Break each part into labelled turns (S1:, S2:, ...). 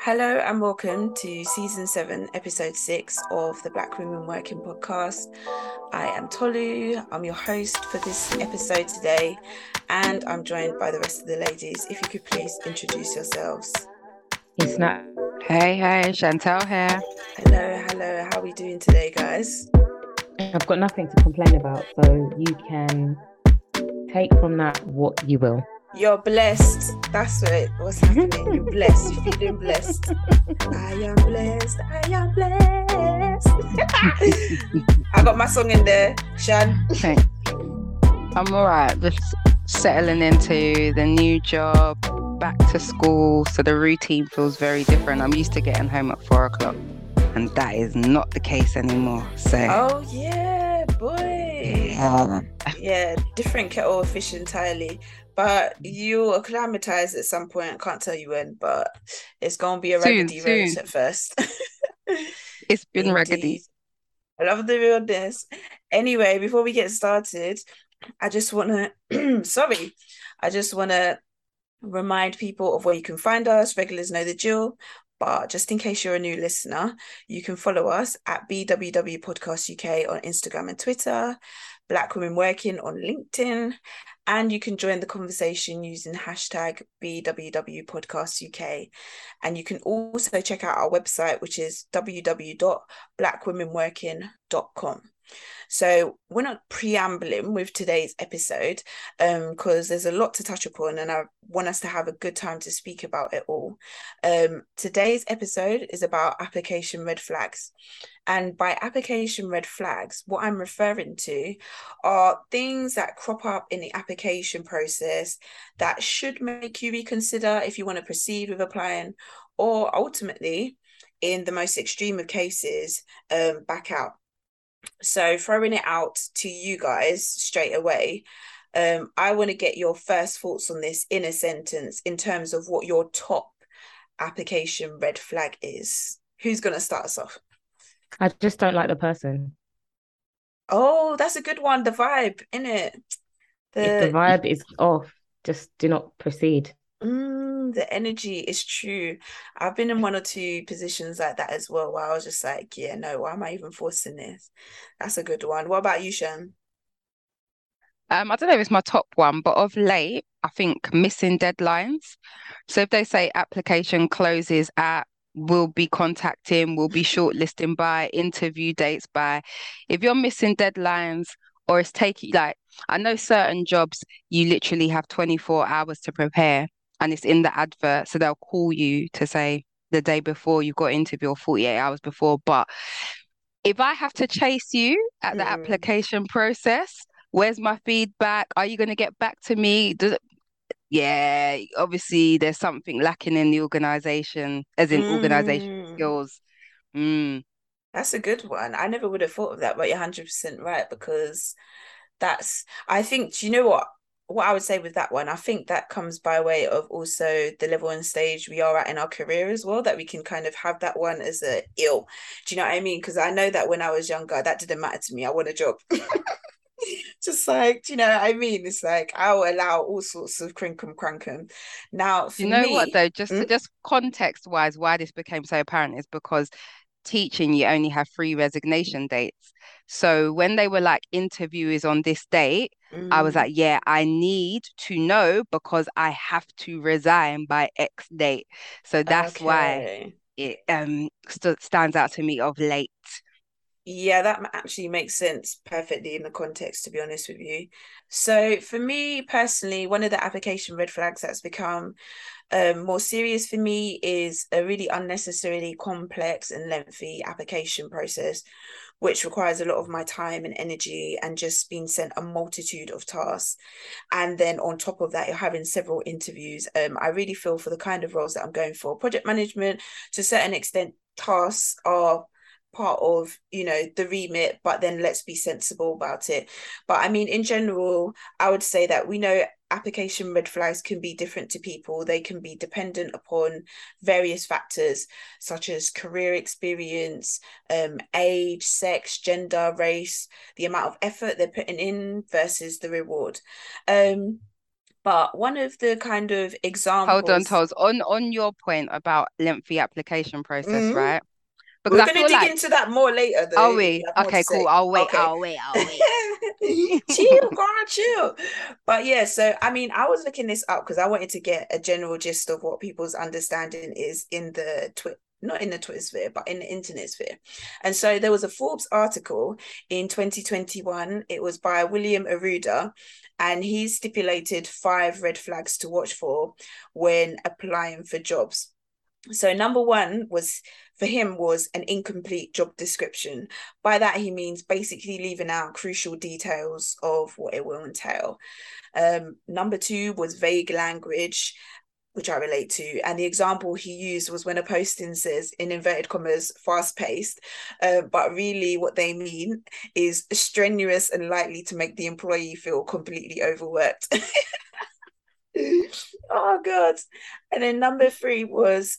S1: Hello and welcome to season seven, episode six of the Black Women Working podcast. I am Tolu, I'm your host for this episode today, and I'm joined by the rest of the ladies. If you could please introduce yourselves.
S2: It's not. Hey, hey, Chantel here.
S1: Hello, hello, how are we doing today, guys?
S2: I've got nothing to complain about, so you can take from that what you will.
S1: You're blessed. That's what what's happening. You're blessed. You're feeling blessed. I am blessed. I am blessed. I got my song in there, Shan.
S2: Thanks. I'm all right. Just settling into the new job, back to school. So the routine feels very different. I'm used to getting home at four o'clock, and that is not the case anymore. So.
S1: Oh yeah, boy.
S2: Yeah.
S1: Yeah, different kettle of fish entirely. But you acclimatize at some point. Can't tell you when, but it's gonna be a
S2: Soon,
S1: raggedy
S2: soon.
S1: at first.
S2: It's been raggedy.
S1: I love the realness. Anyway, before we get started, I just want to, sorry, I just want to remind people of where you can find us. Regulars know the drill. But just in case you're a new listener, you can follow us at BWW Podcast UK on Instagram and Twitter, Black Women Working on LinkedIn, and you can join the conversation using hashtag BWW. And you can also check out our website, which is www.blackwomenworking.com. So we're not preambling with today's episode um because there's a lot to touch upon and I want us to have a good time to speak about it all. Um today's episode is about application red flags. And by application red flags, what I'm referring to are things that crop up in the application process that should make you reconsider if you want to proceed with applying or ultimately in the most extreme of cases um back out so throwing it out to you guys straight away um i want to get your first thoughts on this in a sentence in terms of what your top application red flag is who's going to start us off
S2: I just don't like the person.
S1: oh that's a good one the vibe in it
S2: If the vibe is off, just do not proceed.
S1: Mm, the energy is true. I've been in one or two positions like that as well, where I was just like, yeah, no, why am I even forcing this? That's a good one. What about you, Shan?
S2: Um, I don't know if it's my top one, but of late, I think missing deadlines. So if they say application closes at, we'll be contacting, we'll be shortlisting by, interview dates by, if you're missing deadlines or it's taking like I know certain jobs you literally have 24 hours to prepare and it's in the advert, so they'll call you to say the day before you've got interview or 48 hours before. But if I have to chase you at the
S1: Mm.
S2: application process, where's my feedback? Are you going to get back to me? Does it... Yeah, obviously there's something lacking in the organization, as in organization
S1: Mm,
S2: skills. Mm.
S1: that's a good one. I never would have thought of that, but you're 100% right because that's, I think, do you know what? What I would say with that one, I think that comes by way of also the level and stage we are at in our career as well, that we can kind of have that one as a ill. Do you know what I mean? Because I know that when I was younger, that didn't matter to me. I want a job. Just like, do you know what I mean? It's like I'll allow all sorts of crinkum crankum. Now, for
S2: You know what though, just
S1: Mm?
S2: just context wise, why this became so apparent is because teaching you only have three resignation dates. So when they were like interview is on this date, I was
S1: Mm,
S2: like, yeah, I need to know because I have to resign by X date. So that's why it um st stands out to me of late.
S1: Yeah, that actually makes sense perfectly in the context, to be honest with you. So, for me personally, one of the application red flags that's become um, more serious for me is a really unnecessarily complex and lengthy application process, which requires a lot of my time and energy and just being sent a multitude of tasks. And then on top of that, you're having several interviews. Um, I really feel for the kind of roles that I'm going for, project management to a certain extent, tasks are part of you know the remit but then let's be sensible about it but i mean in general i would say that we know application red flags can be different to people they can be dependent upon various factors such as career experience um age sex gender race the amount of effort they're putting in versus the reward um But one of the kind of examples.
S2: Hold on, Toz. On on your point about lengthy application process,
S1: Mhm.
S2: right?
S1: We're gonna dig
S2: like,
S1: into that more later, though.
S2: are we?
S1: you have more
S2: Okay,
S1: to say.
S2: cool. I'll wait. I'll wait. I'll wait.
S1: chill, girl, chill. But yeah, so I mean, I was looking this up because I wanted to get a general gist of what people's understanding is in the Twitter. Not in the Twitter sphere, but in the internet sphere. And so there was a Forbes article in 2021. It was by William Arruda, and he stipulated five red flags to watch for when applying for jobs. So number one was for him was an incomplete job description. By that he means basically leaving out crucial details of what it will entail. Um, number two was vague language, which I relate to. And the example he used was when a posting says, in inverted commas, fast paced, uh, but really what they mean is strenuous and likely to make the employee feel completely overworked. oh, God. And then number three was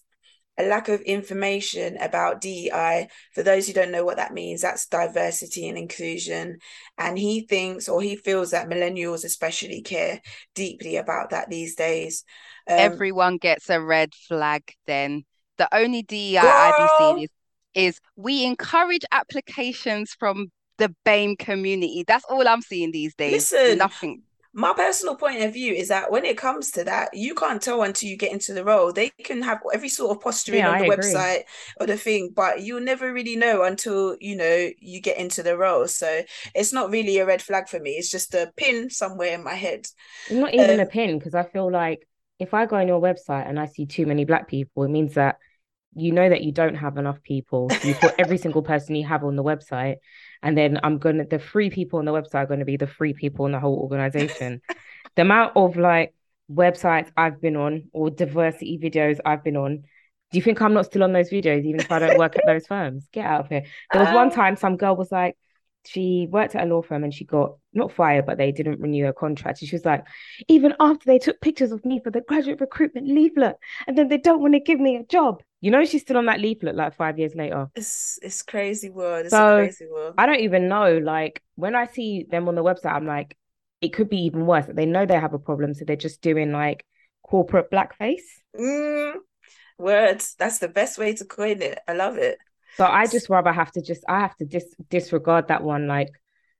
S1: a lack of information about DEI. For those who don't know what that means, that's diversity and inclusion. And he thinks or he feels that millennials especially care deeply about that these days. Um,
S2: Everyone gets a red flag then. The only DEI
S1: Girl.
S2: seeing is, is we encourage applications from the BAME community. That's all I'm seeing these days.
S1: Listen,
S2: Nothing.
S1: My personal point of view is that when it comes to that, you can't tell until you get into the role. They can have every sort of posturing
S3: Yeah,
S1: on
S3: I
S1: the
S3: agree.
S1: website or the thing, but you'll never really know until you know you get into the role. So it's not really a red flag for me. It's just a pin somewhere in my head.
S3: Not even
S1: Um,
S3: a pin, because I feel like if I go on your website and I see too many black people, it means that you know that you don't have enough people. You put every single person you have on the website, and then I'm gonna the free people on the website are gonna be the free people in the whole organization. the amount of like websites I've been on or diversity videos I've been on. Do you think I'm not still on those videos, even if I don't work at those firms? Get out of here. There was one
S1: Um,
S3: time some girl was like, she worked at a law firm and she got not fired, but they didn't renew her contract. And she was like, even after they took pictures of me for the graduate recruitment leaflet, and then they don't want to give me a job. You know, she's still on that leaflet like five years later.
S1: It's it's crazy world. It's
S3: So,
S1: a crazy world.
S3: I don't even know. Like when I see them on the website, I'm like, it could be even worse. They know they have a problem, so they're just doing like corporate blackface.
S1: Mm, words. That's the best way to coin it. I love it.
S3: So I just rather have to just I have to dis disregard that one. Like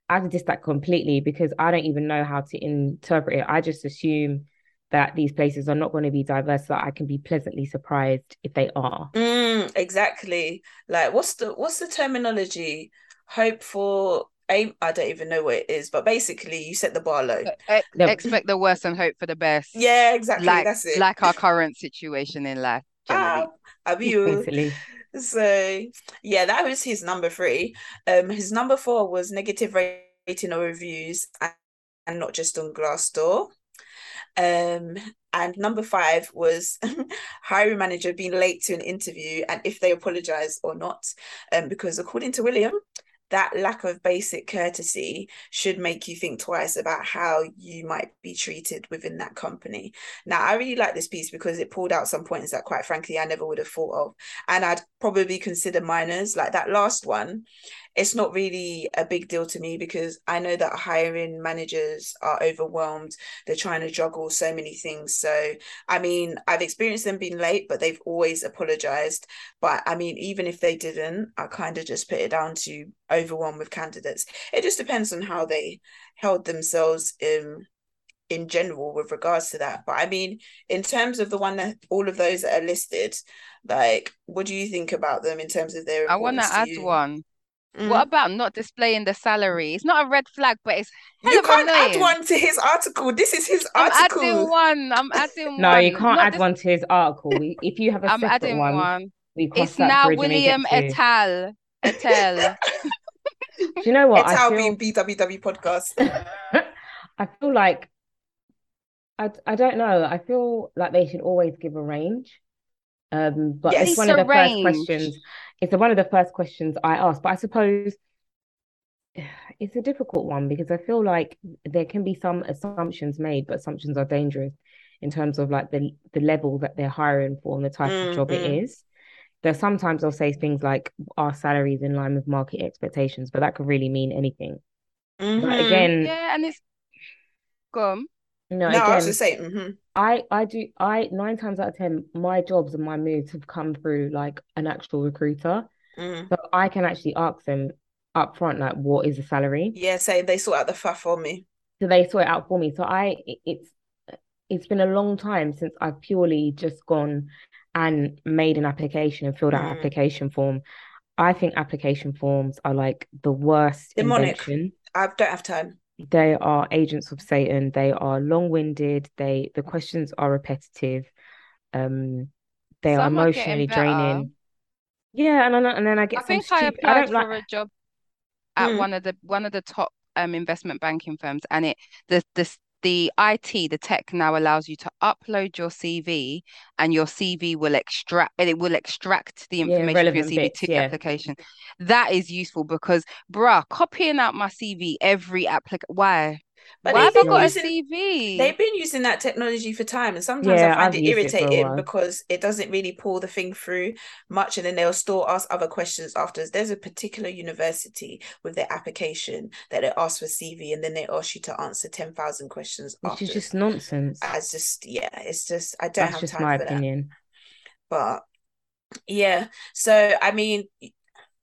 S3: I have to dis that completely because I don't even know how to interpret it. I just assume that these places are not going to be diverse, so I can be pleasantly surprised if they are.
S1: Mm, exactly. Like what's the what's the terminology? Hope for aim. I don't even know what it is, but basically you set the bar low.
S2: E-
S3: No.
S2: expect the worst and hope for the best.
S1: Yeah, exactly.
S2: Like
S1: That's it.
S2: like our current situation in life generally.
S1: Ah, you?
S3: Basically,
S1: So yeah, that was his number three. Um, his number four was negative rating or reviews, and, and not just on Glassdoor. Um, and number five was hiring manager being late to an interview and if they apologize or not. Um, because according to William, that lack of basic courtesy should make you think twice about how you might be treated within that company. Now, I really like this piece because it pulled out some points that, quite frankly, I never would have thought of. And I'd probably consider minors. Like that last one, it's not really a big deal to me because I know that hiring managers are overwhelmed. They're trying to juggle so many things. So, I mean, I've experienced them being late, but they've always apologized. But I mean, even if they didn't, I kind of just put it down to overwhelmed with candidates. It just depends on how they held themselves in in general with regards to that. But I mean, in terms of the one that all of those that are listed, like, what do you think about them in terms of their
S2: I want to add
S1: you?
S2: one.
S1: Mm.
S2: What about not displaying the salary? It's not a red flag, but it's hell
S1: You
S2: of
S1: can't add one to his article. This is his
S2: I'm
S1: article.
S2: adding one. I'm adding
S3: no,
S2: one.
S3: you can't
S2: Not
S3: add
S2: dis-
S3: one to his article. We, if you have a
S2: I'm
S3: separate
S2: adding
S3: one,
S2: one.
S3: we cross
S2: It's
S3: that
S2: now
S3: bridge when we get
S2: William
S3: to.
S2: et al. Et al.
S3: Do you know what?
S1: It's
S3: I
S1: our
S3: feel
S1: being BWW podcast.
S3: I feel like I I don't know. I feel like they should always give a range. Um, but
S1: Yes.
S3: it's one of the
S2: Lisa
S3: first questions. It's one of the first questions I ask. But I suppose it's a difficult one because I feel like there can be some assumptions made, but assumptions are dangerous in terms of like the the level that they're hiring for and the type of job it is. There sometimes they'll say things like our salaries in line with market expectations, but that could really mean anything. But
S1: Mhm.
S3: again,
S2: Yeah, and it's go
S3: No,
S1: no, I was
S3: again,
S1: just saying. mhm.
S3: I I do I nine times out of ten, my jobs and my moves have come through like an actual recruiter.
S1: Mm.
S3: So I can actually ask them up front, like, what is the salary?
S1: Yeah, say they sort out the fuff for me.
S3: So they sort it out for me. So I it's it's been a long time since I've purely just gone and made an application and filled out an
S1: Mm.
S3: application form. I think application forms are like the worst
S1: Demonic.
S3: invention.
S1: I don't have time.
S3: They are agents of Satan. They are long-winded. They the questions are repetitive. Um, they are
S2: Some are
S3: emotionally
S2: better.
S3: draining. Yeah, and then and then I
S2: I
S3: get I
S2: think I
S3: stupid. I
S2: applied
S3: don't
S2: for
S3: like.
S2: a job at
S1: Mm.
S2: one of the one of the top um investment banking firms, and it the the the IT the tech now allows you to upload your CV, and your CV will extract it will extract the
S3: Yeah,
S2: information for your CV
S3: bits.
S2: to the
S3: Yeah,
S2: application. That is useful because, bruh, copying out my CV every applic why?
S1: But
S2: Why
S1: they've
S2: I
S1: been
S2: got a
S1: using
S2: CV?
S1: they've been using that technology for time, and sometimes I find
S3: I've
S1: it
S3: used it
S1: irritating because it doesn't really pull the thing through much, and then they'll still ask other questions after. There's a particular university with their application that they ask for CV, and then they ask you to answer ten thousand questions
S3: Which
S1: after.
S3: is just nonsense.
S1: As just yeah, it's just I don't
S3: That's
S1: have
S3: just
S1: time
S3: my
S1: for that.
S3: opinion.
S1: But yeah, so I mean,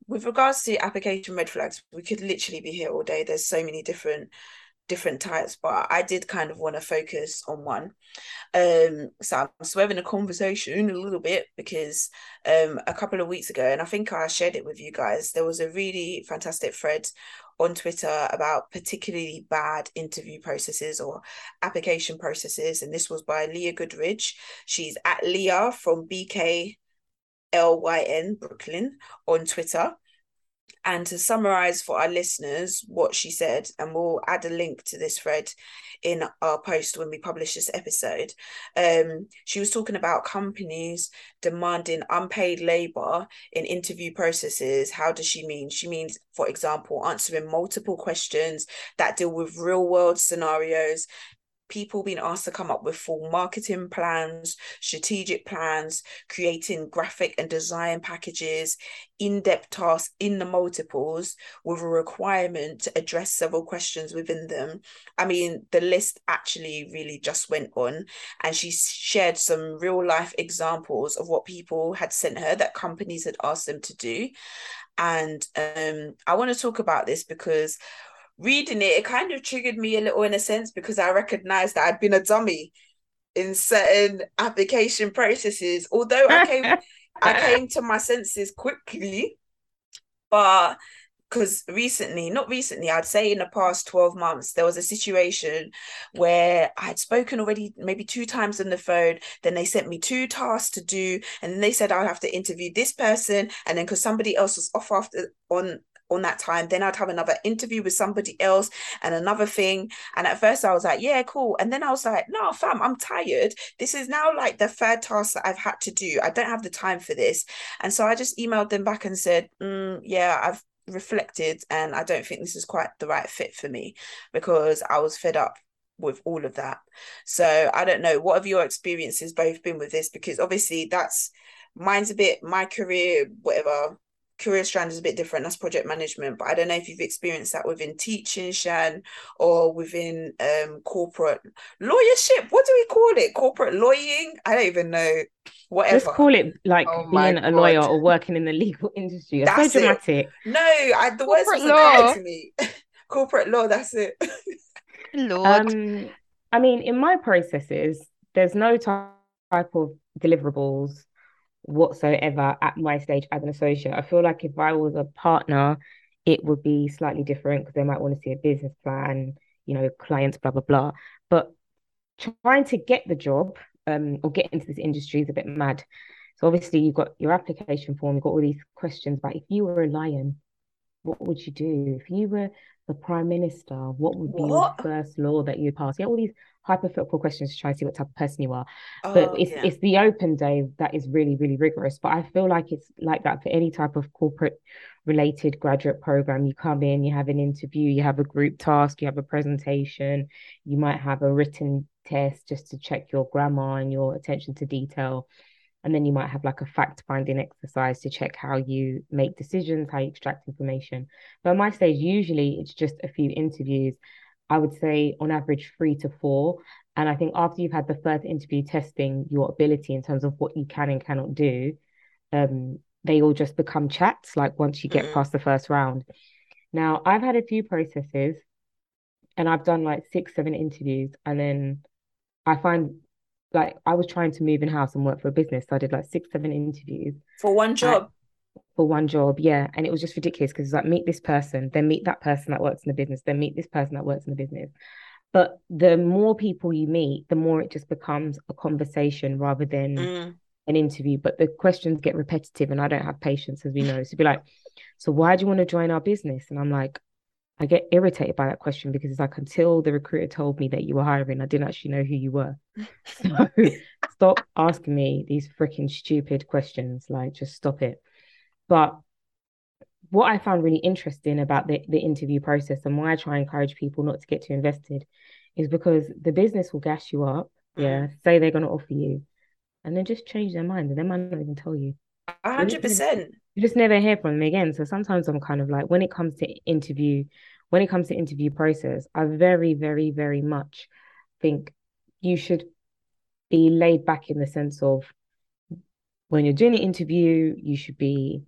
S1: with regards to application red flags, we could literally be here all day. There's so many different different types, but I did kind of want to focus on one. Um, so I'm swerving the conversation a little bit because um a couple of weeks ago, and I think I shared it with you guys, there was a really fantastic thread on Twitter about particularly bad interview processes or application processes, and this was by Leah Goodridge. She's at Leah from BK LYN Brooklyn on Twitter. And to summarize for our listeners what she said, and we'll add a link to this thread in our post when we publish this episode. Um, she was talking about companies demanding unpaid labor in interview processes. How does she mean? She means, for example, answering multiple questions that deal with real world scenarios, people being asked to come up with full marketing plans, strategic plans, creating graphic and design packages, in depth tasks in the multiples with a requirement to address several questions within them. I mean, the list actually really just went on, and she shared some real life examples of what people had sent her that companies had asked them to do. And um, I want to talk about this because reading it, it kind of triggered me a little in a sense because I recognized that I'd been a dummy in certain application processes. Although I came, I came to my senses quickly, but because recently, not recently, I'd say in the past 12 months, there was a situation where I had spoken already maybe two times on the phone. Then they sent me two tasks to do, and then they said I'd have to interview this person, and then because somebody else was off after on on that time. Then i'd have another interview with somebody else and another thing. And at first i was like yeah cool. And then i was like no fam i'm tired. This is now like the third task that i've had to do. I don't have the time for this. And so i just emailed them back and said mm, yeah i've reflected and i don't think this is quite the right fit for me because i was fed up with all of that. So i don't know. What have your experiences both been with this? Because obviously that's mine's a bit my career whatever career strand is a bit different that's project management but i don't know if you've experienced that within teaching shan or within um corporate lawyership what do we call it corporate lawyering i don't even know whatever
S3: Just call it like
S2: Oh
S3: being a lawyer
S2: God.
S3: or working in the legal industry. It's
S1: That's
S3: so
S1: it.
S3: dramatic.
S1: no I, the words
S2: Corporate
S1: wasn't
S2: law.
S1: to me corporate law that's it
S2: Lord.
S3: Um, I mean, in my processes, there's no ty- type of deliverables whatsoever at my stage as an associate. I feel like if I was a partner, it would be slightly different because they might want to see a business plan, you know, clients, blah, blah, blah. But trying to get the job um, or get into this industry is a bit mad. So obviously you've got your application form, you've got all these questions about if you were a lion, what would you do? If you were the prime minister, what would be your
S1: What?
S3: first law that you'd pass? Yeah, all these hypothetical questions to try to see what type of person you are. But
S1: oh
S3: it's
S1: yeah
S3: it's the open day that is really, really rigorous. But I feel like it's like that for any type of corporate related graduate program. You come in, you have an interview, you have a group task, you have a presentation, you might have a written test just to check your grammar and your attention to detail. And then you might have like a fact finding exercise to check how you make decisions, how you extract information. But at my stage, usually it's just a few interviews. I would say on average three to four. And I think after you've had the first interview testing your ability in terms of what you can and cannot do, um, they all just become chats like once you get mm. past the first round. Now, I've had a few processes and I've done like six, seven interviews, and then I find like I was trying to move in house and work for a business. So I did like six, seven interviews
S1: for one job.
S3: For one job, yeah. And it was just ridiculous because it's like meet this person, then meet that person that works in the business, then meet this person that works in the business. But the more people you meet, the more it just becomes a conversation rather than mm. an interview. But the questions get repetitive, and I don't have patience, as we know. So be like, so why do you want to join our business? And I'm like, I get irritated by that question because it's like until the recruiter told me that you were hiring, I didn't actually know who you were. So stop asking me these freaking stupid questions. Like, just stop it. But what I found really interesting about the, the interview process and why I try and encourage people not to get too invested is because the business will gas you up, yeah, mm. say they're going to offer you, and then just change their mind and they might not even tell you.
S1: hundred percent.
S3: You just never hear from them again. So sometimes I'm kind of like, when it comes to interview, when it comes to interview process, I very, very, very much think you should be laid back in the sense of when you're doing an interview, you should be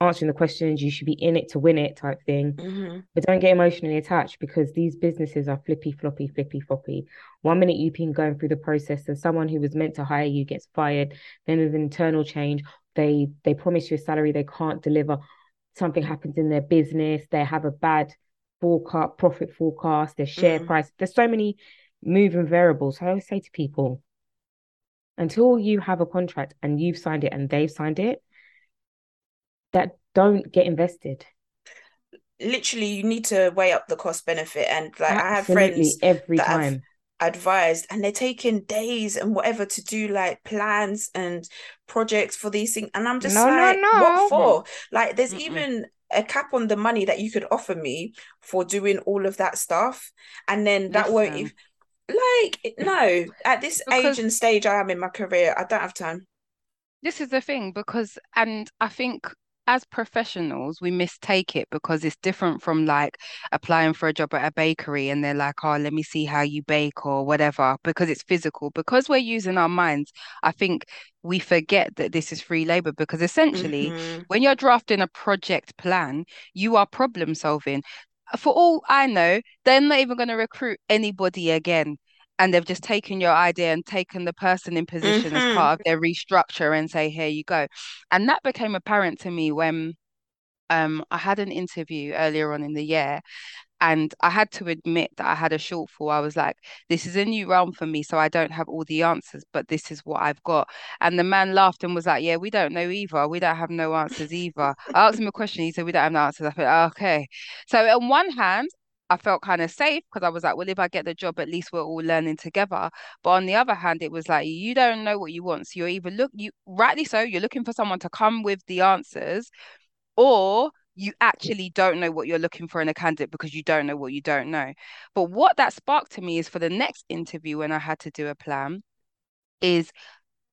S3: answering the questions, you should be in it to win it type thing. Mm-hmm. But don't get emotionally attached because these businesses are flippy floppy, flippy floppy. One minute you've been going through the process and someone who was meant to hire you gets fired, then there's an internal change. They they promise you a salary they can't deliver. Something happens in their business, they have a bad forecast, profit forecast, their share mm. price. There's so many moving variables. so I always say to people, until you have a contract and you've signed it and they've signed it, that don't get invested.
S1: Literally, you need to weigh up the cost benefit. And like Absolutely, I have friends
S3: every time
S1: advised and they're taking days and whatever to do like plans and projects for these things and i'm just no, like no, no. what for like there's Mm-mm. even a cap on the money that you could offer me for doing all of that stuff and then that won't even like no at this because... age and stage i am in my career i don't have time
S2: this is the thing because and i think as professionals, we mistake it because it's different from like applying for a job at a bakery and they're like, oh, let me see how you bake or whatever, because it's physical. Because we're using our minds, I think we forget that this is free labor because essentially, mm-hmm. when you're drafting a project plan, you are problem solving. For all I know, they're not even going to recruit anybody again and they've just taken your idea and taken the person in position mm-hmm. as part of their restructure and say here you go and that became apparent to me when um, I had an interview earlier on in the year and I had to admit that I had a shortfall. I was like, this is a new realm for me, so I don't have all the answers, but this is what I've got. And the man laughed and was like, yeah, we don't know either. We don't have no answers either. I asked him a question. He said, we don't have no answers. I thought, okay. So on one hand, I felt kind of safe because I was like, well, if I get the job, at least we're all learning together. But on the other hand, it was like you don't know what you want. So you're either look you rightly so, you're looking for someone to come with the answers, or you actually don't know what you're looking for in a candidate because you don't know what you don't know. But what that sparked to me is for the next interview when I had to do a plan, is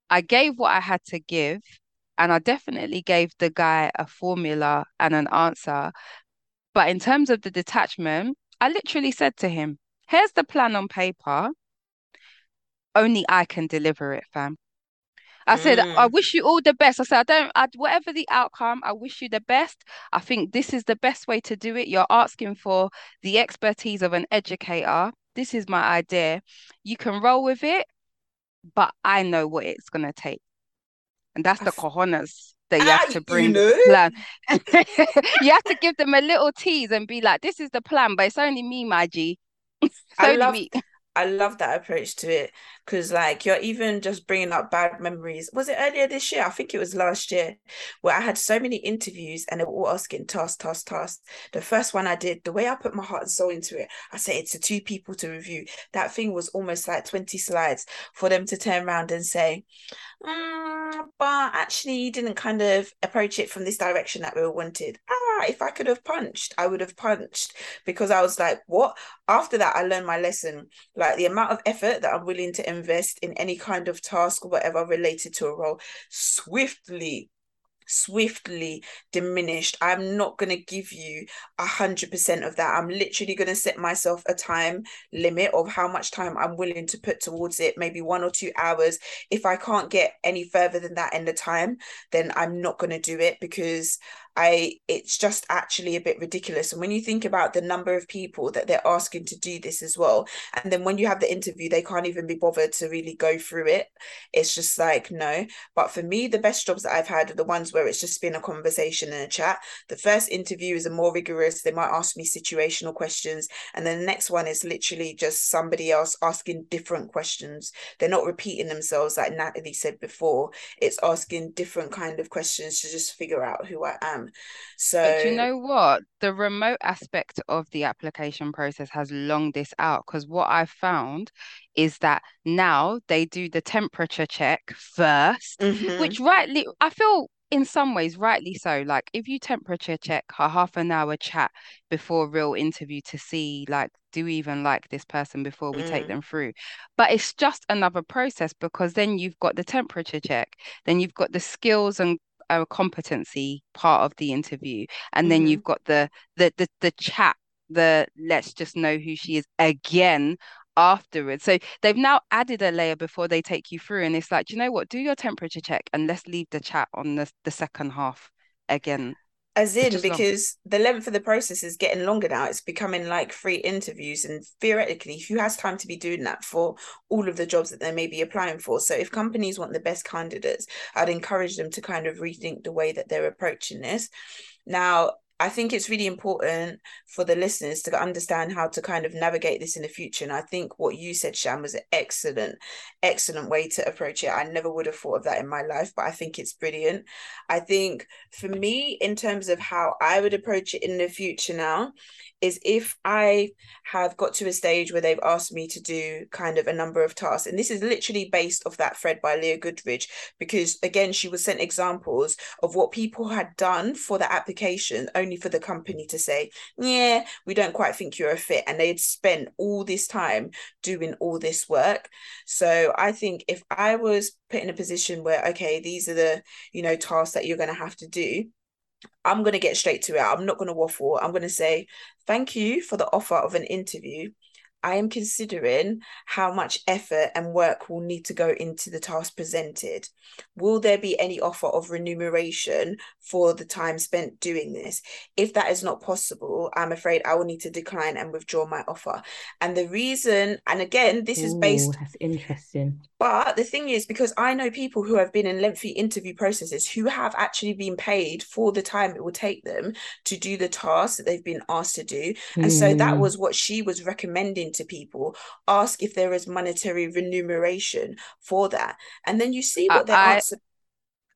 S2: I gave what I had to give. And I definitely gave the guy a formula and an answer. But in terms of the detachment, I literally said to him, here's the plan on paper. Only I can deliver it, fam. I said, I mm. wish you all the best. I said, I don't, I, whatever the outcome, I wish you the best. I think this is the best way to do it. You're asking for the expertise of an educator. This is my idea. You can roll with it, but I know what it's going to take. And that's the cojones that you have to bring you know? plan. you have to give them a little tease and be like, "This is the plan," but it's only me, my G. It's
S1: I love, me. I love that approach to it because, like, you're even just bringing up bad memories. Was it earlier this year? I think it was last year, where I had so many interviews and they were all asking task, task, task. The first one I did, the way I put my heart and soul into it, I said it to two people to review. That thing was almost like 20 slides for them to turn around and say, mm, but actually, you didn't kind of approach it from this direction that we wanted. Ah, if I could have punched, I would have punched because I was like, what? After that, I learned my lesson. Like the amount of effort that I'm willing to invest in any kind of task or whatever related to a role swiftly swiftly diminished. I'm not going to give you a hundred percent of that. I'm literally going to set myself a time limit of how much time I'm willing to put towards it, maybe one or two hours. If I can't get any further than that in the time, then I'm not going to do it because I it's just actually a bit ridiculous. And when you think about the number of people that they're asking to do this as well, and then when you have the interview, they can't even be bothered to really go through it. It's just like no. But for me, the best jobs that I've had are the ones where it's just been a conversation and a chat. The first interview is a more rigorous. They might ask me situational questions, and then the next one is literally just somebody else asking different questions. They're not repeating themselves like Natalie said before. It's asking different kind of questions to just figure out who I am so
S2: but you know what? The remote aspect of the application process has longed this out because what I've found is that now they do the temperature check 1st
S1: mm-hmm.
S2: which rightly I feel in some ways rightly so like if you temperature check a half an hour chat before a real interview to see like do we even like this person before we mm. take them through but it's just another process because then you've got the temperature check then you've got the skills and a competency part of the interview and mm-hmm. then you've got the, the the the chat the let's just know who she is again afterwards. So they've now added a layer before they take you through. And it's like, you know what? Do your temperature check and let's leave the chat on the, the second half again.
S1: As in, because long. the length of the process is getting longer now. It's becoming like free interviews. And theoretically, who has time to be doing that for all of the jobs that they may be applying for? So, if companies want the best candidates, I'd encourage them to kind of rethink the way that they're approaching this. Now, I think it's really important for the listeners to understand how to kind of navigate this in the future. And I think what you said, Shan, was an excellent, excellent way to approach it. I never would have thought of that in my life, but I think it's brilliant. I think for me, in terms of how I would approach it in the future now, is if I have got to a stage where they've asked me to do kind of a number of tasks, and this is literally based off that thread by Leah Goodridge, because again, she was sent examples of what people had done for the application, only for the company to say, Yeah, we don't quite think you're a fit. And they'd spent all this time doing all this work. So I think if I was put in a position where, okay, these are the, you know, tasks that you're going to have to do I'm going to get straight to it. I'm not going to waffle. I'm going to say, thank you for the offer of an interview. I am considering how much effort and work will need to go into the task presented. Will there be any offer of remuneration for the time spent doing this? If that is not possible, I'm afraid I will need to decline and withdraw my offer. And the reason, and again, this Ooh, is based.
S3: That's interesting.
S1: But the thing is, because I know people who have been in lengthy interview processes who have actually been paid for the time it will take them to do the task that they've been asked to do. And mm. so that hmm. was what she was recommending to people ask if there is monetary remuneration for that and then you see what their I, answer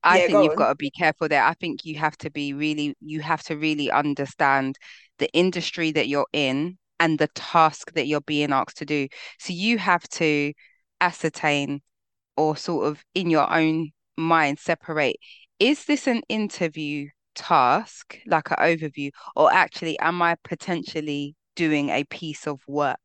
S2: I yeah, think go you've on. got to be careful there. I think you have to be really, you have to really understand the industry that you're in and the task that you're being asked to do. So you have to ascertain or sort of in your own mind separate is this an interview task, like an overview, or actually am I potentially doing a piece of work?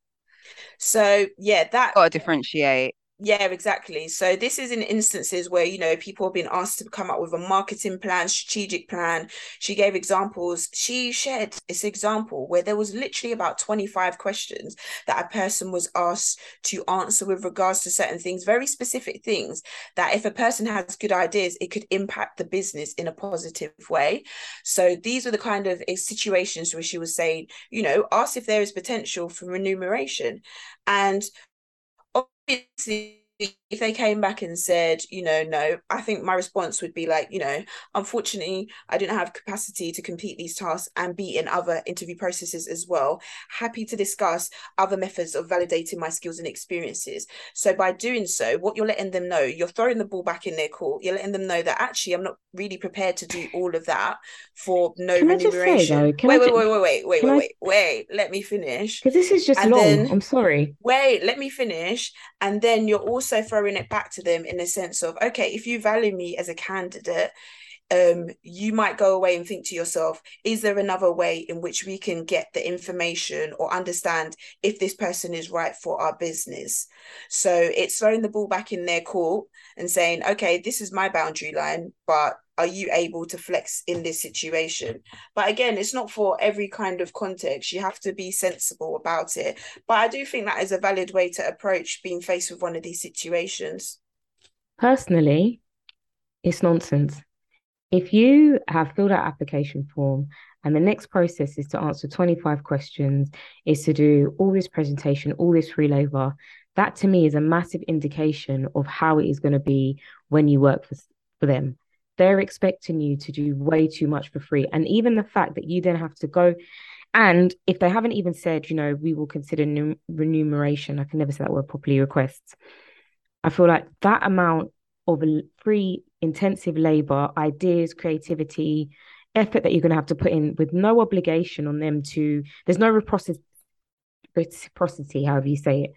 S1: So yeah, that
S2: got to differentiate.
S1: Yeah, exactly. So this is in instances where, you know, people have been asked to come up with a marketing plan, strategic plan. She gave examples. She shared this example where there was literally about 25 questions that a person was asked to answer with regards to certain things, very specific things that if a person has good ideas, it could impact the business in a positive way. So these are the kind of situations where she was saying, you know, ask if there is potential for remuneration. And see if they came back and said, you know, no, I think my response would be like, you know, unfortunately, I didn't have capacity to complete these tasks and be in other interview processes as well. Happy to discuss other methods of validating my skills and experiences. So by doing so, what you're letting them know, you're throwing the ball back in their court. You're letting them know that actually I'm not really prepared to do all of that for no can remuneration. Say, though, wait, wait, wait, wait, wait, wait, wait, I... wait, wait, Let me finish.
S3: Because this is just and long. Then, I'm sorry.
S1: Wait, let me finish. And then you're also also throwing it back to them in the sense of okay if you value me as a candidate um, you might go away and think to yourself, is there another way in which we can get the information or understand if this person is right for our business? So it's throwing the ball back in their court and saying, okay, this is my boundary line, but are you able to flex in this situation? But again it's not for every kind of context. You have to be sensible about it. But i do think that is a valid way to approach being faced with one of these situations.
S3: Personally it's nonsense. If you have filled out application form and the next process is to answer 25 questions is to do all this presentation all this free that to me is a massive indication of how it is going to be when you work for, for them. They're expecting you to do way too much for free. And even the fact that you then have to go, and if they haven't even said, you know, we will consider num- remuneration, I can never say that word properly, requests. I feel like that amount of free intensive labor, ideas, creativity, effort that you're going to have to put in with no obligation on them to, there's no reciprocity, reciprocity, however you say it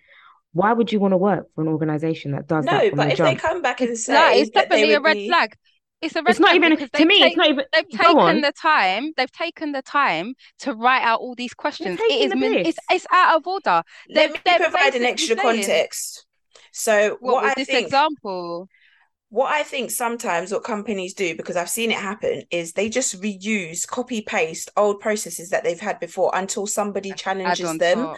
S3: why would you want to work for an organization that does
S1: no,
S3: that?
S1: No, but if
S3: jump?
S1: they come back and say,
S2: no, it's definitely a red be... flag. It's a red
S3: it's not even to me.
S2: Take,
S3: it's not even.
S2: They've taken the time. They've taken the time to write out all these questions. It is. Min, it's it's out of order.
S1: Let they're, me provide an extra saying, context. So what, what I
S2: this
S1: think,
S2: example.
S1: What I think sometimes what companies do, because I've seen it happen, is they just reuse, copy paste old processes that they've had before until somebody challenges them. Top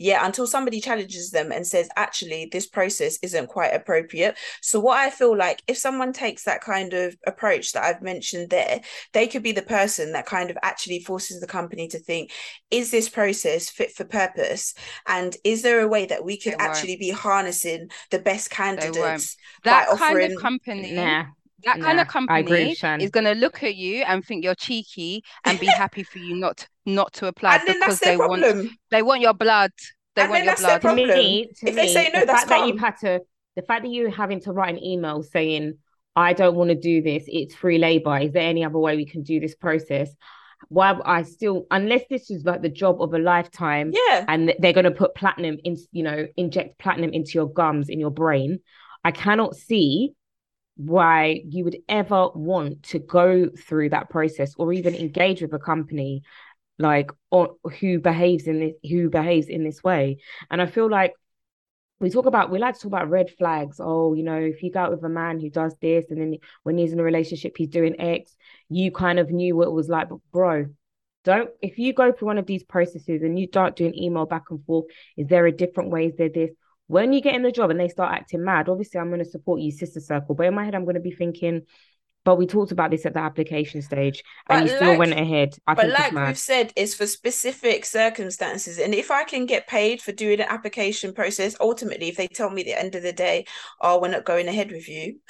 S1: yeah until somebody challenges them and says actually this process isn't quite appropriate. So what i feel like if someone takes that kind of approach that i've mentioned there they could be the person that kind of actually forces the company to think is this process fit for purpose? And is there a way that we could actually be harnessing the best candidates
S2: that kind of company nah. that nah, kind of company is going to look at you and think you're cheeky and be happy for you not not to apply
S1: and because they
S2: problem.
S1: want
S2: they want your blood. They
S1: and
S2: want your blood.
S1: To me, to if me, they say no,
S3: the
S1: that's
S3: fact that you've had to, the fact that you're having to write an email saying, "I don't want to do this. It's free labor. Is there any other way we can do this process?" Why I still, unless this is like the job of a lifetime,
S1: yeah,
S3: and they're going to put platinum in, you know, inject platinum into your gums in your brain, I cannot see why you would ever want to go through that process or even engage with a company like or who behaves in this who behaves in this way. And i feel like we talk about we like to talk about red flags. Oh you know if you go out with a man who does this and then when he's in a relationship he's doing x you kind of knew what it was like. But bro don't if you go through one of these processes and you start doing email back and forth is there a different way is there this? When you get in the job and they start acting mad obviously i'm going to support you sister circle but in my head i'm going to be thinking but we talked about this at the application stage, and but you still went ahead. I
S1: but like we've said, it's for specific circumstances. And if I can get paid for doing an application process, ultimately, if they tell me at the end of the day, "Oh, we're not going ahead with you,"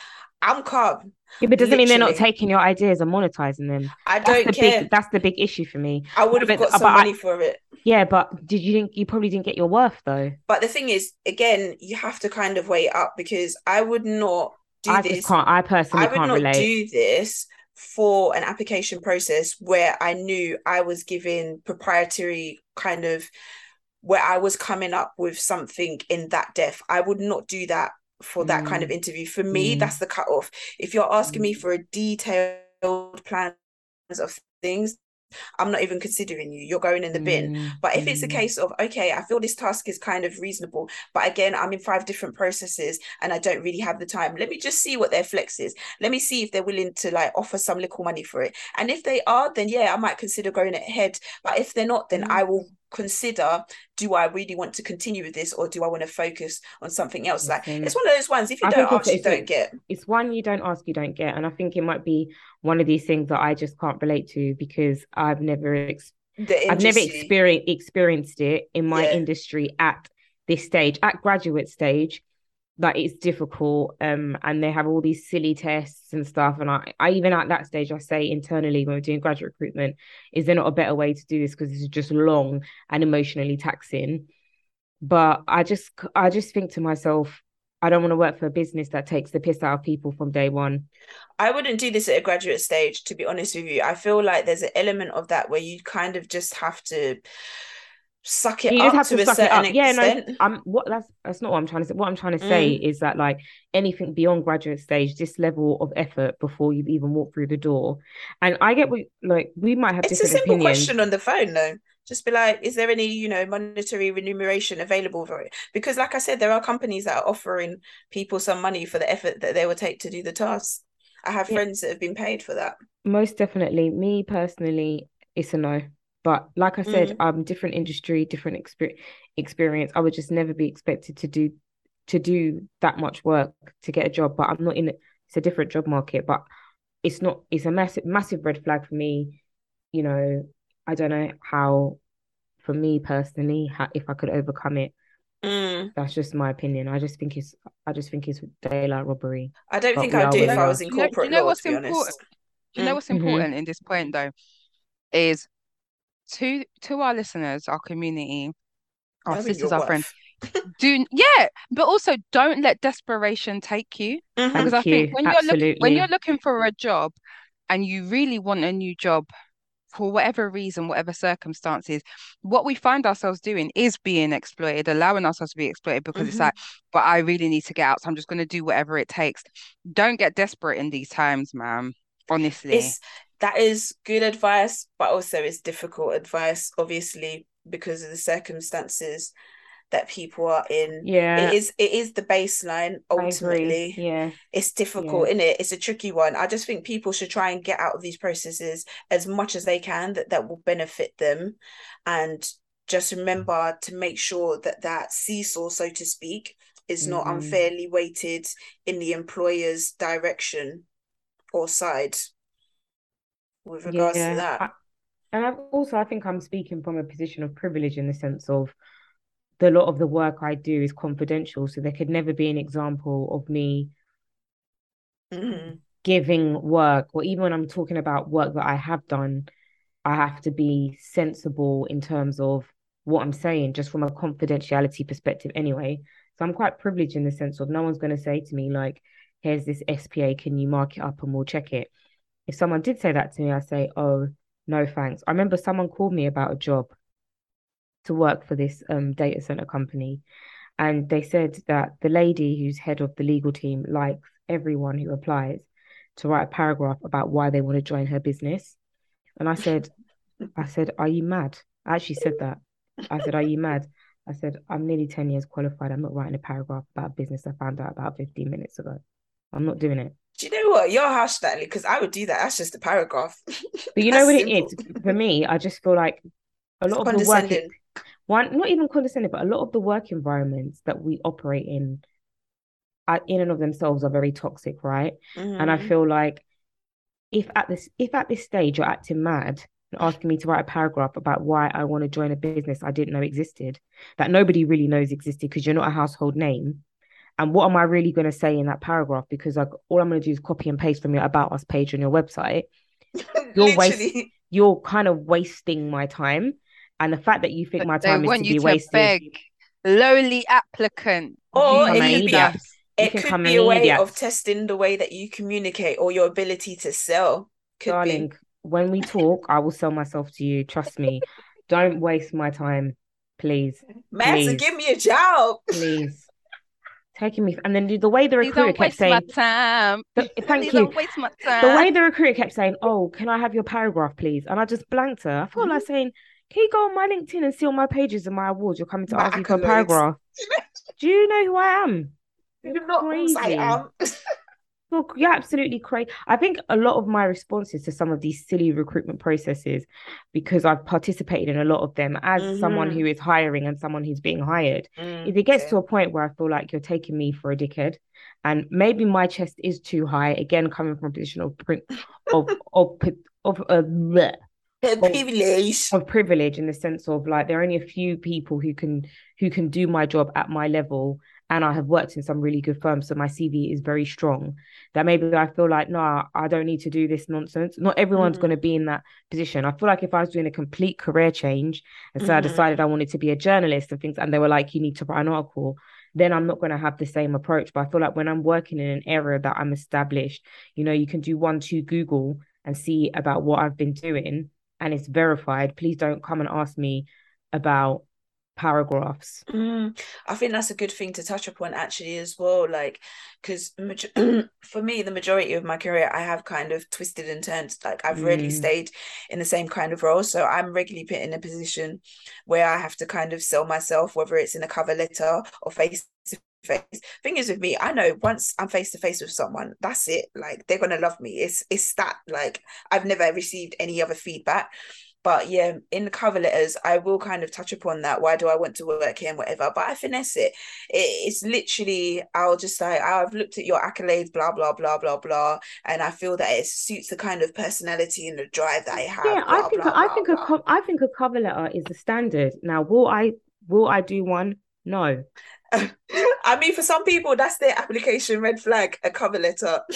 S1: I'm calm.
S3: Yeah, but doesn't Literally. mean they're not taking your ideas and monetizing them.
S1: I don't
S3: that's
S1: care.
S3: The big, that's the big issue for me.
S1: I would have got uh, some money I, for it.
S3: Yeah, but did you think you probably didn't get your worth though?
S1: But the thing is, again, you have to kind of weigh up because I would not do
S3: I
S1: this.
S3: Just can't, I personally
S1: I would
S3: can't
S1: not
S3: relate.
S1: do this for an application process where I knew I was giving proprietary kind of where I was coming up with something in that depth. I would not do that for that mm. kind of interview. For me, mm. that's the cutoff. If you're asking mm. me for a detailed plans of things, I'm not even considering you. You're going in the bin. Mm, but if it's a mm. case of, okay, I feel this task is kind of reasonable, but again, I'm in five different processes and I don't really have the time. Let me just see what their flex is. Let me see if they're willing to like offer some little money for it. And if they are, then yeah, I might consider going ahead. But if they're not, then mm. I will consider do I really want to continue with this or do I want to focus on something else? Like it's one of those ones. If you I don't ask, you don't get.
S3: It's one you don't ask, you don't get. And I think it might be one of these things that I just can't relate to because I've never ex- I've never experienced experienced it in my yeah. industry at this stage, at graduate stage. That it's difficult um and they have all these silly tests and stuff and I, I even at that stage I say internally when we're doing graduate recruitment is there not a better way to do this? Because this is just long and emotionally taxing. But I just I just think to myself I don't want to work for a business that takes the piss out of people from day one.
S1: I wouldn't do this at a graduate stage, to be honest with you. I feel like there's an element of that where you kind of just have to suck it you up to, to a certain extent. Yeah, no,
S3: I'm what that's that's not what I'm trying to say. What I'm trying to say mm. is that like anything beyond graduate stage, this level of effort before you even walk through the door. And I get we like we might have
S1: it's
S3: a simple
S1: opinions. question on the phone though. Just be like, is there any, you know, monetary remuneration available for it? Because like I said, there are companies that are offering people some money for the effort that they will take to do the task. I have
S3: Yeah.
S1: friends that have been paid for that.
S3: Most definitely. Me personally, it's a no. But like I said,
S1: Mm.
S3: I'm different industry, different exper experience. I would just never be expected to do to do that much work to get a job. But I'm not in. It's a different job market, but it's not. It's a massive, massive red flag for me. You know, I don't know how, for me personally, how, if I could overcome it.
S1: Mm.
S3: That's just my opinion. I just think it's. I just think it's daylight robbery.
S1: I don't
S3: But
S1: think I'd do if I
S3: are.
S1: was in
S2: Do you know- you know
S1: law,
S2: what's
S1: to be
S2: important?
S1: honest.
S2: You know
S1: Mm.
S2: what's
S3: Mhm.
S2: important in this point though? Is to to our listeners, our community, our
S1: Knowing
S2: sisters,
S1: your
S2: our friends, do yeah, but also don't let desperation take you.
S1: Mhm.
S2: Because I
S3: you.
S2: think when you're looking when you're looking for a job and you really want a new job for whatever reason, whatever circumstances, what we find ourselves doing is being exploited, allowing ourselves to be exploited because it's
S1: Mhm.
S2: like, but I really need to get out, so I'm just going to do whatever it takes. Don't get desperate in these times, man. Honestly.
S1: It's that is good advice, but also it's difficult advice, obviously, because of the circumstances that people are in.
S3: Yeah,
S1: It is it is the baseline ultimately.
S3: Yeah.
S1: It's difficult, isn't it? It's a tricky one. I just think people should try and get out of these processes as much as they can that that will benefit them, and just remember to make sure that that seesaw, so to speak, is not
S3: Mhm.
S1: unfairly weighted in the employer's direction or side with regards to that.
S3: I, and I've also I think I'm speaking from a position of privilege in the sense of the lot of the work I do is confidential, so there could never be an example of me
S1: Mhm.
S3: giving work, or even when I'm talking about work that I have done, I have to be sensible in terms of what I'm saying, just from a confidentiality perspective, anyway. So I'm quite privileged in the sense of no one's going to say to me, like, here's this SPA, can you mark it up and we'll check it. If someone did say that to me, I say, oh, no, thanks. I remember someone called me about a job to work for this um data center company. And they said that the lady who's head of the legal team likes everyone who applies to write a paragraph about why they want to join her business. And I said, I said, Are you mad? I actually said that. I said, Are you mad? I said, I'm nearly 10 years qualified. I'm not writing a paragraph about business I found out about 15 minutes ago. I'm not doing it.
S1: Do you know what? You're harsh, Stanley, because I would do that. That's just a paragraph.
S3: But you know what
S1: That's
S3: it
S1: simple.
S3: is? For me, I just feel like a
S1: It's
S3: lot of the work
S1: condescending.
S3: One not even condescending, but a lot of the work environments that we operate in are in and of themselves are very toxic, right? And I
S1: Mhm.
S3: feel like if at this if at this stage you're acting mad and asking me to write a paragraph about why I want to join a business I didn't know existed, that nobody really knows existed because you're not a household name. And what am I really going to say in that paragraph? Because like all I'm going to do is copy and paste from your about us page on your website. You're
S1: Literally.
S3: You're kind of wasting my time. And the fact that you think
S2: But
S3: my time is to be
S2: to
S3: wasted.
S2: beg, lowly applicant.
S1: Or
S3: come
S1: it could be
S3: that. You
S1: it could be a way
S3: eat
S1: of testing the way that you communicate or your ability to sell. Could
S3: Darling, when we talk, I will sell myself to you. Trust me. Don't waste my time, please.
S1: be. Man,
S3: please.
S1: give me a job.
S3: Please. Taking me and then the way the recruiter
S2: don't
S3: kept
S2: waste my
S3: saying
S2: time.
S3: the- thank
S2: Please
S3: you.
S2: don't waste my time.
S3: The way the recruiter kept saying, Oh, can I have your paragraph, please? And I just blanked her. I felt like saying, Can you go on my LinkedIn and see all my pages and my awards? You're coming to
S1: My
S3: ask me for a paragraph. Do you know who I am?
S1: You
S3: You're
S1: not know I
S3: crazy.
S1: am.
S3: You're, you're absolutely crazy. I think a lot of my responses to some of these silly recruitment processes, because I've participated in a lot of them as someone
S1: Mhm.
S3: who is hiring and someone who's being hired,
S1: Mm,
S3: if it gets to a point where I feel like you're taking me for a dickhead, and maybe my chest is too high, again coming from a position of print of of of, of uh, bleh,
S1: privilege.
S3: of privilege in the sense of like there are only a few people who can who can do my job at my level and I have worked in some really good firms so my CV is very strong that maybe I feel like no I don't need to do this nonsense not everyone's
S1: Mhm.
S3: going to be in that position I feel like if I was doing a complete career change and so I
S1: Mhm.
S3: decided I wanted to be a journalist and things and they were like you need to write an article then I'm not going to have the same approach but I feel like when I'm working in an area that I'm established you know you can do one two Google and see about what I've been doing and it's verified, please don't come and ask me about paragraphs.
S1: Mm, I think that's a good thing to touch upon actually as well. Like, because for me, the majority of my career, I have kind of twisted and turned. Like, I've
S3: Mm.
S1: stayed in the same kind of role. So I'm regularly put in a position where I have to kind of sell myself, whether it's in a cover letter or face face. Thing is with me, I know once I'm face to face with someone, that's it. Like they're gonna love me. It's it's that like I've never received any other feedback. But yeah, in the cover letters, I will kind of touch upon that. Why do I want to work here and whatever? But I finesse it. it it's literally, I'll just say, I've looked at your accolades, blah, blah, blah, blah, blah. And I feel that it suits the kind of personality and the drive that I have.
S3: Yeah,
S1: blah,
S3: I think
S1: blah,
S3: I
S1: blah,
S3: think
S1: blah.
S3: a I think a cover letter is the standard. Now, will I will I do one? No.
S1: I mean, for some people, that's their application red flag, a cover letter.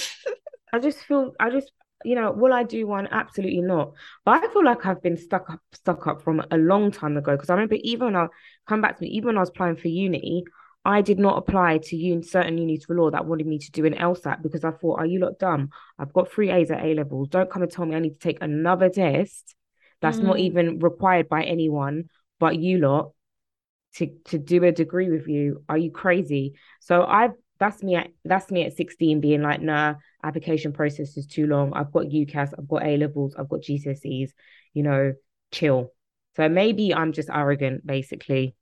S3: I just feel I just you know, will I do one? Absolutely not. But I feel like I've been stuck up stuck up from a long time ago. Because I remember even when I come back to me, even when I was applying for uni, I did not apply to un- certain unis for law that wanted me to do an LNAT because I thought, are you lot dumb? I've got three A's at A levels. Don't come and tell me I need to take another test that's not
S1: Mm.
S3: even required by anyone but you lot to to do a degree with you. Are you crazy? So I've that's me at that's me at 16 being like, nah, application process is too long. I've got UCAS, I've got A levels, I've got GCSEs, you know, chill. So maybe I'm just arrogant, basically.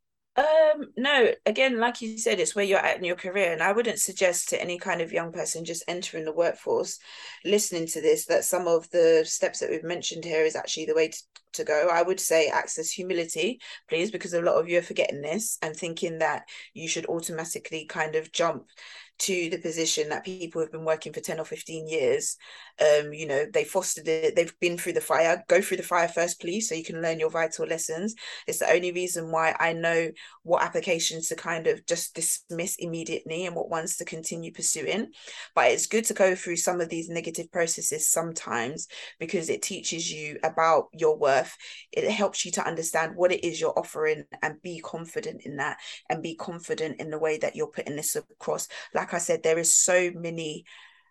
S1: Um, no, again, like you said, it's where you're at in your career, and I wouldn't suggest to any kind of young person just entering the workforce, listening to this, that some of the steps that we've mentioned here is actually the way to, to go. I would say access humility, please, because a lot of you are forgetting this and thinking that you should automatically kind of jump to the position that people have been working for 10 or 15 years. Um you know they fostered it they've been through the fire go through the fire first please so you can learn your vital lessons. It's the only reason why i know what applications to kind of just dismiss immediately and what ones to continue pursuing. But it's good to go through some of these negative processes sometimes because it teaches you about your worth. It helps you to understand what it is you're offering and be confident in that and be confident in the way that you're putting this across. like I said, there is so many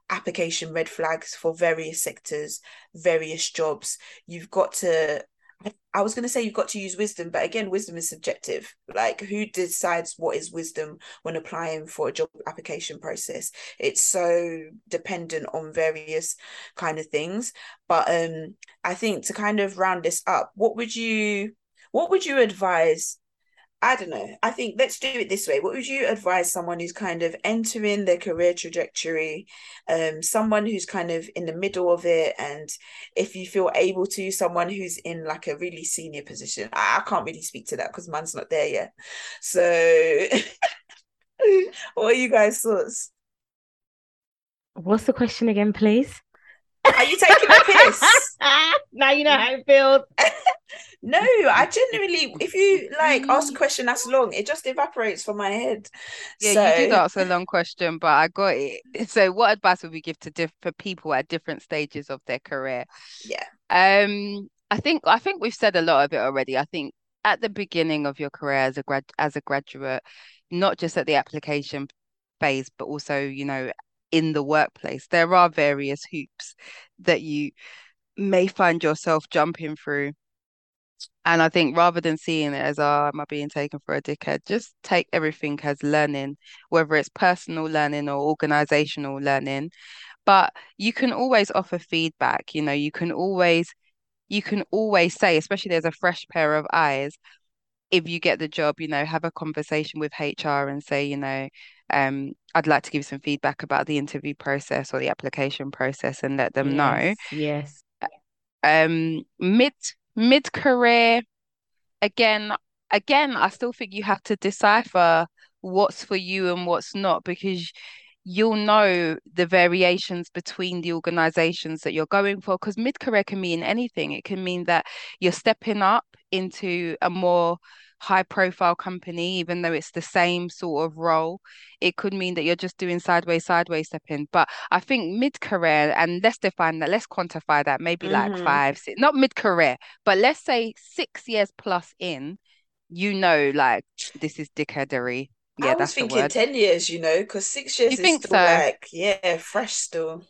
S1: application red flags for various sectors, various jobs. You've got to I, I was going to say you've got to use wisdom, but again, wisdom is subjective. Like, who decides what is wisdom when applying for a job application process? It's so dependent on various kind of things. But um, I think to kind of round this up, what would you, what would you advise I don't know. I think let's do it this way. What would you advise someone who's kind of entering their career trajectory, um, someone who's kind of in the middle of it, and if you feel able to, someone who's in like a really senior position? I, I can't really speak to that because mine's not there yet. So, what are you guys' thoughts?
S3: What's the question again, please?
S1: Are you taking a piss?
S3: now you know how it feels.
S1: No, I genuinely, if you like ask a question that's long, it just evaporates from my head.
S2: Yeah,
S1: so,
S2: you did ask a long question, but I got it. So, what advice would we give to diff for people at different stages of their career?
S1: Yeah.
S2: Um, I think I think we've said a lot of it already. I think at the beginning of your career as a grad as a graduate, not just at the application phase, but also, you know, in the workplace, there are various hoops that you may find yourself jumping through. And I think rather than seeing it as, oh, am I being taken for a dickhead, just take everything as learning, whether it's personal learning or organizational learning. But you can always offer feedback, you know, you can always you can always say, especially there's a fresh pair of eyes, if you get the job, you know, have a conversation with HR and say, you know, um, I'd like to give some feedback about the interview process or the application process and let them know.
S3: Yes, yes.
S2: Um, mid mid career, again, again, I still think you have to decipher what's for you and what's not because you'll know the variations between the organizations that you're going for because mid career can mean anything. It can mean that you're stepping up into a more high profile company, even though it's the same sort of role. It could mean that you're just doing sideways, sideways stepping. But I think mid career, and let's define that, let's quantify that, maybe like
S1: Mhm.
S2: five, six, not mid career, but let's say six years plus in, you know, like this is dickheadery.
S1: I
S2: Yeah,
S1: was
S2: that's the
S1: thinking
S2: word.
S1: 10 years, you know, because six years
S2: You
S1: is
S2: think
S1: still
S2: so?
S1: like, yeah, fresh still.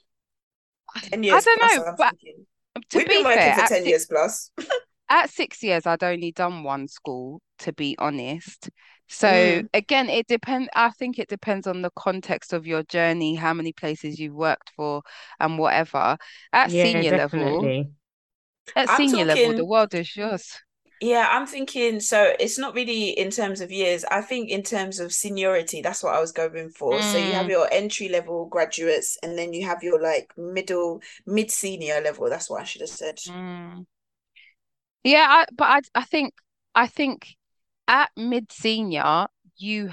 S1: 10
S2: I don't know, but
S1: thinking.
S2: to
S1: We've
S2: be
S1: been working
S2: fair,
S1: for 10
S2: six,
S1: years plus.
S2: at six years, I'd only done one school, to be honest. So
S1: Mm.
S2: again, it depends. I think it depends on the context of your journey, how many places you've worked for, and whatever. At
S3: Yeah,
S2: senior level, at
S1: I'm
S2: senior level, the
S1: talking,
S2: world is yours.
S1: Yeah, I'm thinking so it's not really in terms of years. I think in terms of seniority, that's what I was going for. Mm. So you have mm. your entry level graduates and then you have your like middle mid senior level. That's what I should have said.
S2: Mm. Yeah, I, but I I think I think at mid senior you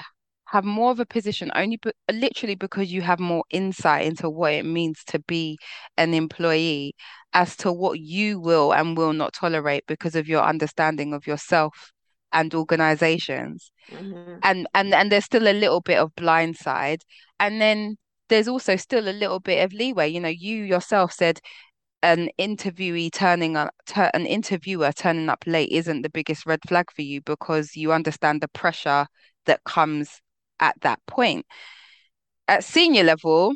S2: have more of a position only but literally because you have more insight into what it means to be an employee as to what you will and will not tolerate because of your understanding of yourself and organizations. Mm-hmm. and and and there's still a little bit of blind side. And then there's also still a little bit of leeway. You know you yourself said an interviewee turning up ter- an interviewer turning up late isn't the biggest red flag for you because you understand the pressure that comes at that point at senior level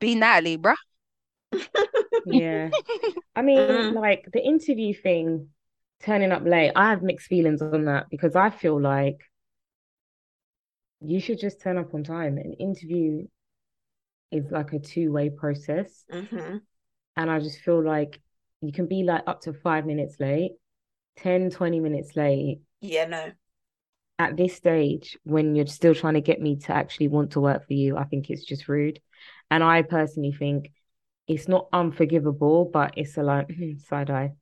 S2: be Natalie bruh
S3: yeah. I mean, mm. like the interview thing, turning up late, I have mixed feelings on that because I feel like you should just turn up on time. An interview is like a two way process.
S1: Mm-hmm.
S3: And I just feel like you can be like up to five minutes late, 10, 20 minutes late.
S1: Yeah, no.
S3: At this stage, when you're still trying to get me to actually want to work for you, I think it's just rude. And I personally think it's not unforgivable, but it's a like side eye.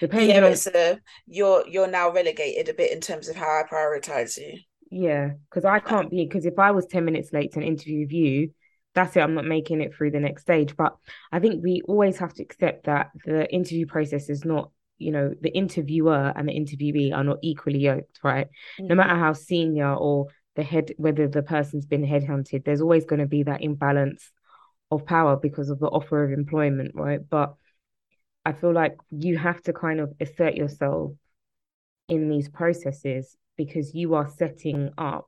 S1: Depending yeah, on... it's a you're you're now relegated a bit in terms of how I prioritize you.
S3: Yeah, because I can't be because if I was 10 minutes late to an interview with you, that's it. I'm not making it through the next stage. But I think we always have to accept that the interview process is not, you know, the interviewer and the interviewee are not equally yoked, right? Mm-hmm. No matter how senior or the head, whether the person's been headhunted, there's always going to be that imbalance of power because of the offer of employment, right? But I feel like you have to kind of assert yourself in these processes because you are setting up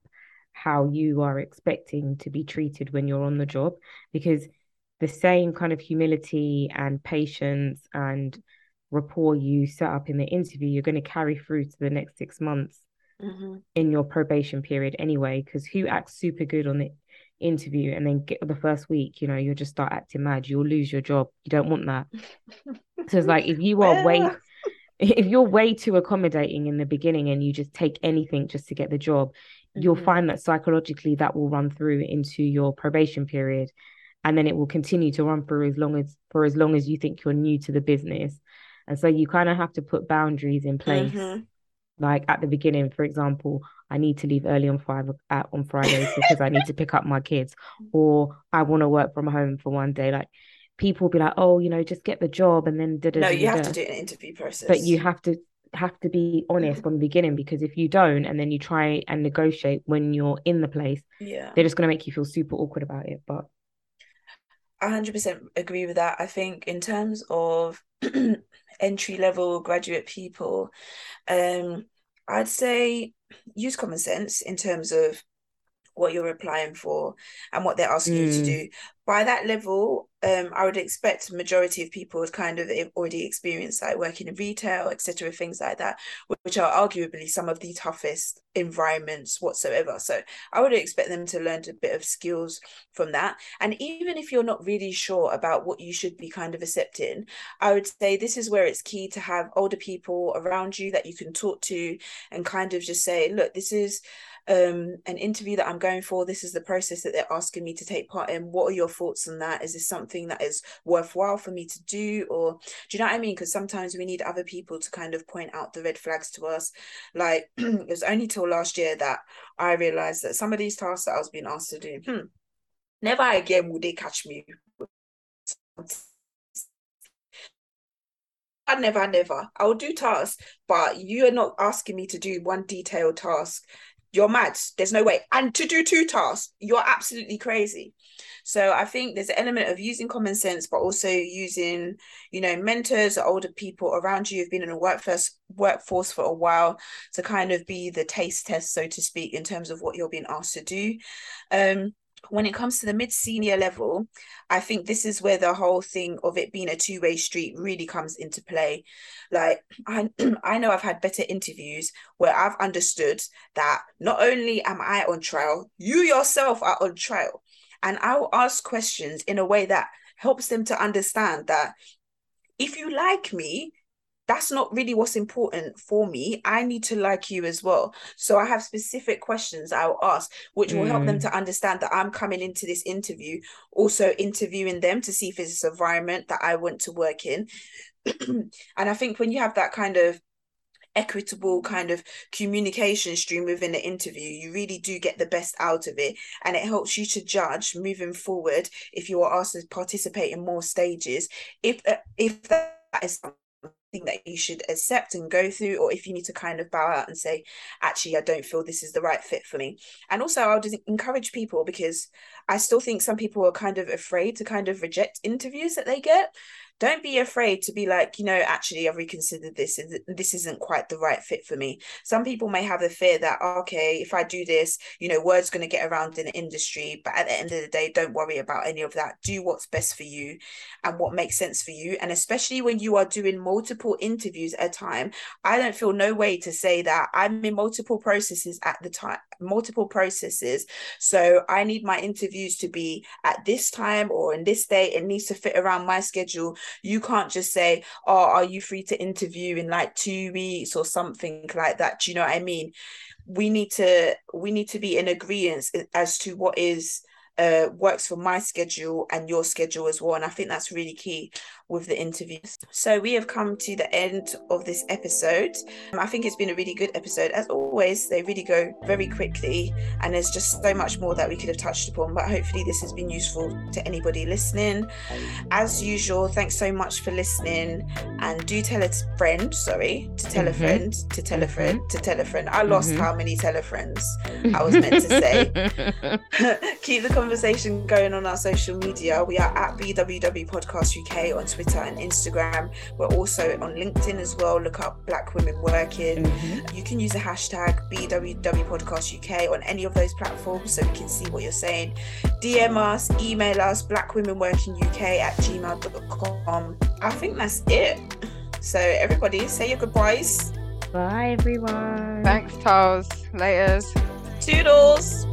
S3: how you are expecting to be treated when you're on the job because the same kind of humility and patience and rapport you set up in the interview you're going to carry through to the next six months
S1: mm-hmm.
S3: in your probation period anyway because who acts super good on the interview and then get the first week, you know, you'll just start acting mad. You'll lose your job. You don't want that. so it's like if you are way if you're way too accommodating in the beginning and you just take anything just to get the job. You'll find that psychologically that will run through into your probation period. And then it will continue to run through as long as for as long as you think you're new to the business. And so you kind of have to put boundaries in place. Mm-hmm. Like at the beginning, for example, I need to leave early on five at, on Fridays because I need to pick up my kids, or I want to work from home for one day. Like people be like, oh, you know, just get the job and then
S1: no, you have to do an interview process,
S3: but you have to have to be honest mm-hmm. from the beginning because if you don't and then you try and negotiate when you're in the place,
S1: yeah,
S3: they're just going to make you feel super awkward about it. But
S1: I 100% agree with that. I think in terms of entry level graduate people, um, I'd say use common sense in terms of what you're applying for and what they're asking mm. you to mm. do. By that level, um, I would expect majority of people would kind of already experienced like working in retail, etc., things like that, which are arguably some of the toughest environments whatsoever. So I would expect them to learn a bit of skills from that. And even if you're not really sure about what you should be kind of accepting, I would say this is where it's key to have older people around you that you can talk to and kind of just say, look, this is um, an interview that I'm going for. This is the process that they're asking me to take part in. What are your thoughts on that? Is this something that is worthwhile for me to do? Or do you know what I mean? Because sometimes we need other people to kind of point out the red flags to us. Like it was only till last year that I realized that some of these tasks that I was being asked to do, hmm, never again will they catch me. I never, never. I will do tasks, but you are not asking me to do one detailed task you're mad. There's no way. And to do two tasks, you're absolutely crazy. So I think there's an element of using common sense, but also using, you know, mentors or older people around you who've been in a workforce workforce for a while to kind of be the taste test, so to speak, in terms of what you're being asked to do. Um, when it comes to the mid senior level, I think this is where the whole thing of it being a two way street really comes into play. Like I, I know I've had better interviews where I've understood that not only am I on trial, you yourself are on trial, and I will ask questions in a way that helps them to understand that if you like me, that's not really what's important for me. I need to like you as well. So I have specific questions I'll ask, which will mm. help them mm. to understand that I'm coming into this interview, also interviewing them to see if it's an environment that I want to work in. and I think when you have that kind of equitable kind of communication stream within the interview, you really do get the best out of it. And it helps you to judge moving forward if you are asked to participate in more stages, if, uh, if that is something that you should accept and go through, or if you need to kind of bow out and say, actually, I don't feel this is the right fit for me. And also, I'll just encourage people because I still think some people are kind of afraid to kind of reject interviews that they get don't be afraid to be like you know actually i've reconsidered this this isn't quite the right fit for me. Some people may have the fear that okay if i do this you know word's going to get around in the industry but at the end of the day don't worry about any of that. Do what's best for you and what makes sense for you. And especially when you are doing multiple interviews at a time i don't feel no way to say that i'm in multiple processes at the time multiple processes. So i need my interviews to be at this time or in this day it needs to fit around my schedule you can't just say, Oh, are you free to interview in like two weeks or something like that? Do you know what I mean? We need to we need to be in agreement as to what is uh, works for my schedule and your schedule as well. And I think that's really key with the interviews. So we have come to the end of this episode. I think it's been a really good episode. As always, they really go very quickly, and there's just so much more that we could have touched upon. But hopefully, this has been useful to anybody listening. As usual, thanks so much for listening, and do tell a friend. Sorry, to tell mm-hmm. a friend, to tell a mm-hmm. friend, to tell a friend. I lost mm-hmm. how many tell a friends I was meant to say. Keep the conversation going on our social media. We are at BWW Podcast UK on Twitter Twitter and Instagram. We're also on LinkedIn as well. Look up Black Women Working. Mm-hmm. You can use the hashtag BWW Podcast UK on any of those platforms so we can see what you're saying. DM us, email us, Black Women Working UK at gmail.com. I think that's it. So, everybody, say your goodbyes.
S3: Bye, everyone.
S2: Thanks, Charles. Laters.
S1: Toodles.